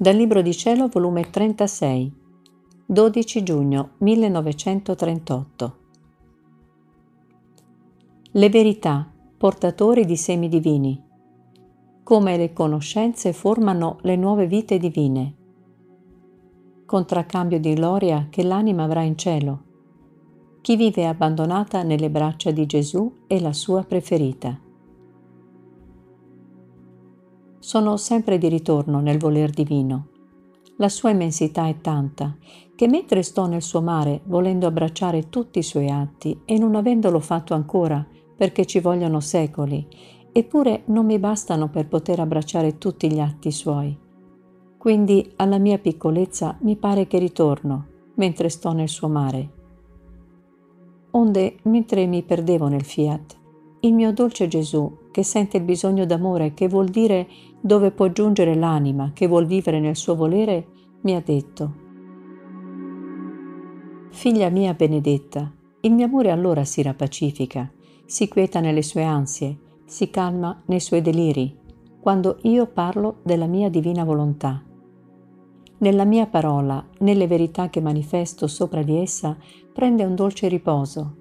Dal Libro di Cielo, volume 36, 12 giugno 1938. Le verità, portatori di semi divini. Come le conoscenze formano le nuove vite divine. Contraccambio di gloria che l'anima avrà in cielo. Chi vive abbandonata nelle braccia di Gesù è la sua preferita sono sempre di ritorno nel voler divino. La sua immensità è tanta che mentre sto nel suo mare volendo abbracciare tutti i suoi atti e non avendolo fatto ancora perché ci vogliono secoli, eppure non mi bastano per poter abbracciare tutti gli atti suoi. Quindi alla mia piccolezza mi pare che ritorno mentre sto nel suo mare. Onde, mentre mi perdevo nel fiat, il mio dolce Gesù, che sente il bisogno d'amore, che vuol dire dove può giungere l'anima, che vuol vivere nel suo volere, mi ha detto, Figlia mia benedetta, il mio amore allora si rapacifica, si quieta nelle sue ansie, si calma nei suoi deliri, quando io parlo della mia divina volontà. Nella mia parola, nelle verità che manifesto sopra di essa, prende un dolce riposo,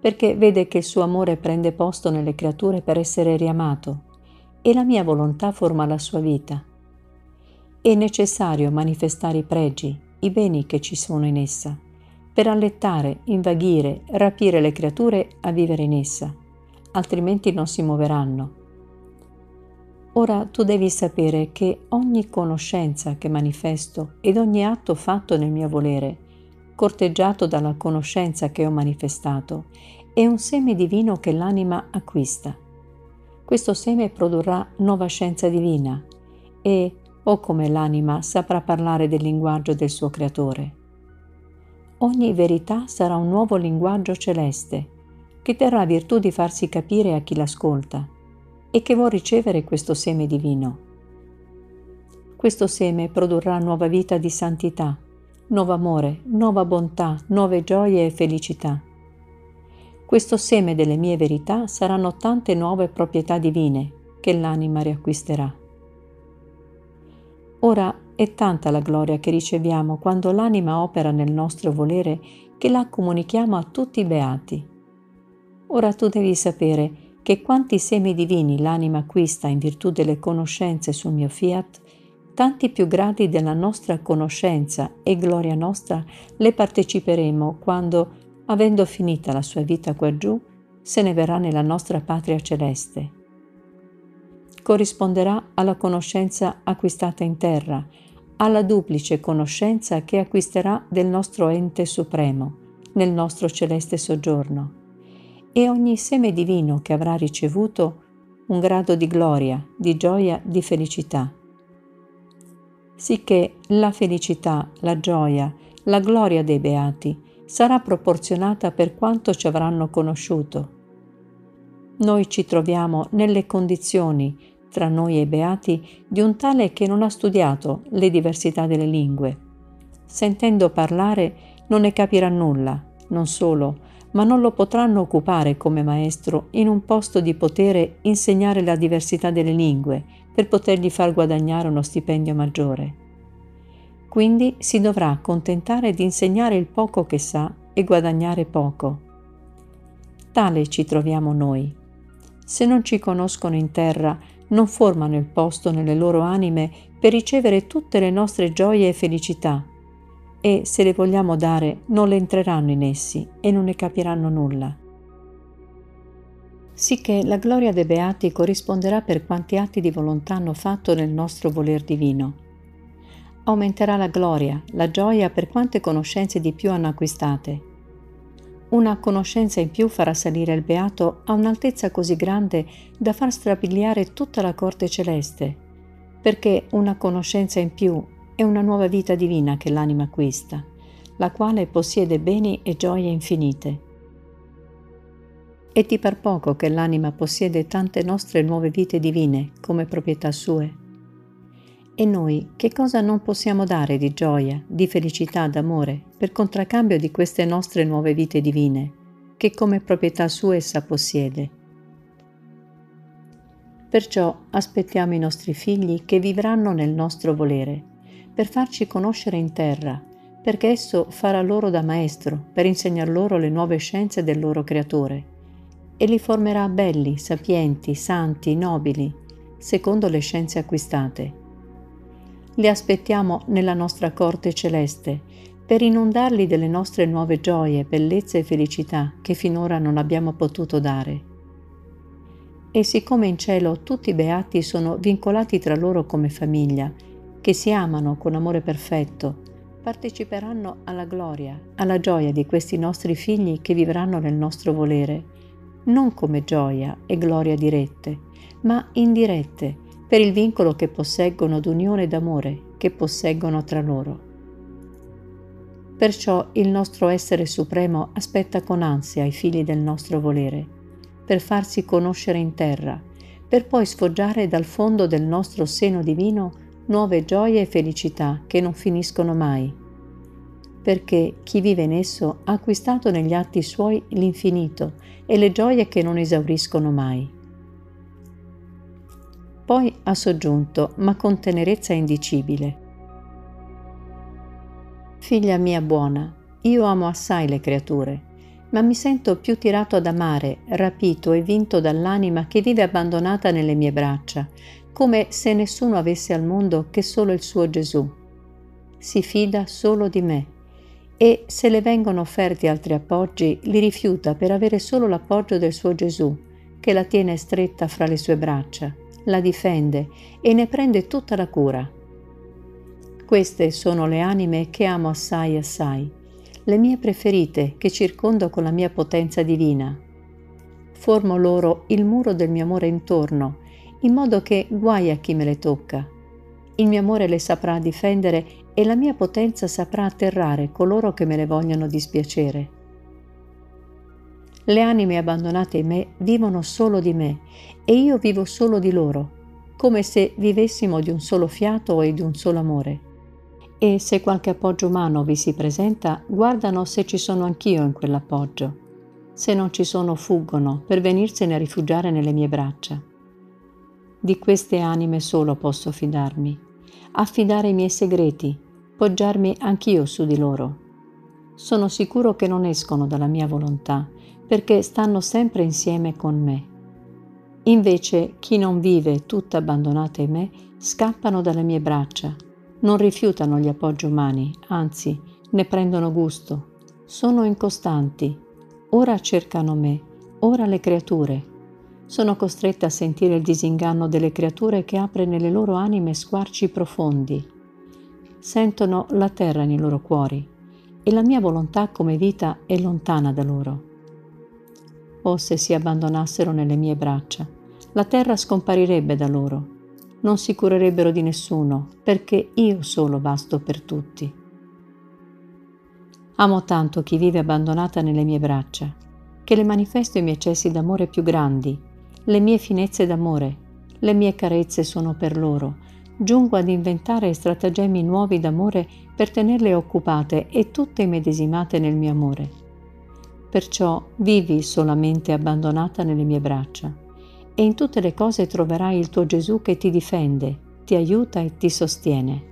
perché vede che il suo amore prende posto nelle creature per essere riamato e la mia volontà forma la sua vita. È necessario manifestare i pregi, i beni che ci sono in essa, per allettare, invaghire, rapire le creature a vivere in essa, altrimenti non si muoveranno. Ora tu devi sapere che ogni conoscenza che manifesto ed ogni atto fatto nel mio volere corteggiato dalla conoscenza che ho manifestato, è un seme divino che l'anima acquista. Questo seme produrrà nuova scienza divina e, o oh come l'anima saprà parlare del linguaggio del suo creatore. Ogni verità sarà un nuovo linguaggio celeste, che terrà virtù di farsi capire a chi l'ascolta e che vuol ricevere questo seme divino. Questo seme produrrà nuova vita di santità, nuovo amore, nuova bontà, nuove gioie e felicità. Questo seme delle mie verità saranno tante nuove proprietà divine che l'anima riacquisterà. Ora è tanta la gloria che riceviamo quando l'anima opera nel nostro volere che la comunichiamo a tutti i beati. Ora tu devi sapere che quanti semi divini l'anima acquista in virtù delle conoscenze sul mio fiat, tanti più gradi della nostra conoscenza e gloria nostra le parteciperemo quando, avendo finita la sua vita qua giù, se ne verrà nella nostra patria celeste. Corrisponderà alla conoscenza acquistata in terra, alla duplice conoscenza che acquisterà del nostro ente supremo, nel nostro celeste soggiorno. E ogni seme divino che avrà ricevuto un grado di gloria, di gioia, di felicità sicché la felicità, la gioia, la gloria dei beati sarà proporzionata per quanto ci avranno conosciuto. Noi ci troviamo nelle condizioni, tra noi e i beati, di un tale che non ha studiato le diversità delle lingue. Sentendo parlare non ne capirà nulla, non solo, ma non lo potranno occupare come maestro in un posto di potere insegnare la diversità delle lingue, per potergli far guadagnare uno stipendio maggiore. Quindi si dovrà accontentare di insegnare il poco che sa e guadagnare poco. Tale ci troviamo noi. Se non ci conoscono in terra, non formano il posto nelle loro anime per ricevere tutte le nostre gioie e felicità, e se le vogliamo dare non le entreranno in essi e non ne capiranno nulla sicché la gloria dei beati corrisponderà per quanti atti di volontà hanno fatto nel nostro voler divino. Aumenterà la gloria, la gioia per quante conoscenze di più hanno acquistate. Una conoscenza in più farà salire il beato a un'altezza così grande da far strabiliare tutta la corte celeste, perché una conoscenza in più è una nuova vita divina che l'anima acquista, la quale possiede beni e gioie infinite e ti par poco che l'anima possiede tante nostre nuove vite divine come proprietà sue? E noi che cosa non possiamo dare di gioia, di felicità, d'amore per contraccambio di queste nostre nuove vite divine, che come proprietà sua essa possiede? Perciò aspettiamo i nostri figli che vivranno nel nostro volere, per farci conoscere in terra, perché esso farà loro da maestro, per insegnar loro le nuove scienze del loro creatore, e li formerà belli, sapienti, santi, nobili, secondo le scienze acquistate. Li aspettiamo nella nostra corte celeste, per inondarli delle nostre nuove gioie, bellezze e felicità che finora non abbiamo potuto dare. E siccome in cielo tutti i beati sono vincolati tra loro come famiglia, che si amano con amore perfetto, parteciperanno alla gloria, alla gioia di questi nostri figli che vivranno nel nostro volere, non come gioia e gloria dirette, ma indirette, per il vincolo che posseggono d'unione e d'amore che posseggono tra loro. Perciò il nostro essere supremo aspetta con ansia i figli del nostro volere, per farsi conoscere in terra, per poi sfoggiare dal fondo del nostro seno divino nuove gioie e felicità che non finiscono mai. Perché chi vive in esso ha acquistato negli atti suoi l'infinito e le gioie che non esauriscono mai. Poi ha soggiunto, ma con tenerezza indicibile. Figlia mia buona, io amo assai le creature, ma mi sento più tirato ad amare, rapito e vinto dall'anima che vive abbandonata nelle mie braccia, come se nessuno avesse al mondo che solo il suo Gesù. Si fida solo di me e se le vengono offerti altri appoggi li rifiuta per avere solo l'appoggio del suo Gesù, che la tiene stretta fra le sue braccia, la difende e ne prende tutta la cura. Queste sono le anime che amo assai assai, le mie preferite che circondo con la mia potenza divina. Formo loro il muro del mio amore intorno in modo che guai a chi me le tocca. Il mio amore le saprà difendere e la mia potenza saprà atterrare coloro che me le vogliono dispiacere. Le anime abbandonate in me vivono solo di me e io vivo solo di loro, come se vivessimo di un solo fiato e di un solo amore. E se qualche appoggio umano vi si presenta, guardano se ci sono anch'io in quell'appoggio. Se non ci sono, fuggono per venirsene a rifugiare nelle mie braccia. Di queste anime solo posso fidarmi, affidare i miei segreti, poggiarmi anch'io su di loro. Sono sicuro che non escono dalla mia volontà, perché stanno sempre insieme con me. Invece chi non vive tutta abbandonata in me, scappano dalle mie braccia, non rifiutano gli appoggi umani, anzi ne prendono gusto. Sono incostanti, ora cercano me, ora le creature, sono costretta a sentire il disinganno delle creature che apre nelle loro anime squarci profondi. Sentono la terra nei loro cuori e la mia volontà come vita è lontana da loro. Oh, se si abbandonassero nelle mie braccia, la terra scomparirebbe da loro. Non si curerebbero di nessuno, perché io solo basto per tutti. Amo tanto chi vive abbandonata nelle mie braccia, che le manifesto i miei eccessi d'amore più grandi le mie finezze d'amore, le mie carezze sono per loro. Giungo ad inventare stratagemmi nuovi d'amore per tenerle occupate e tutte immedesimate nel mio amore. Perciò vivi solamente abbandonata nelle mie braccia e in tutte le cose troverai il tuo Gesù che ti difende, ti aiuta e ti sostiene.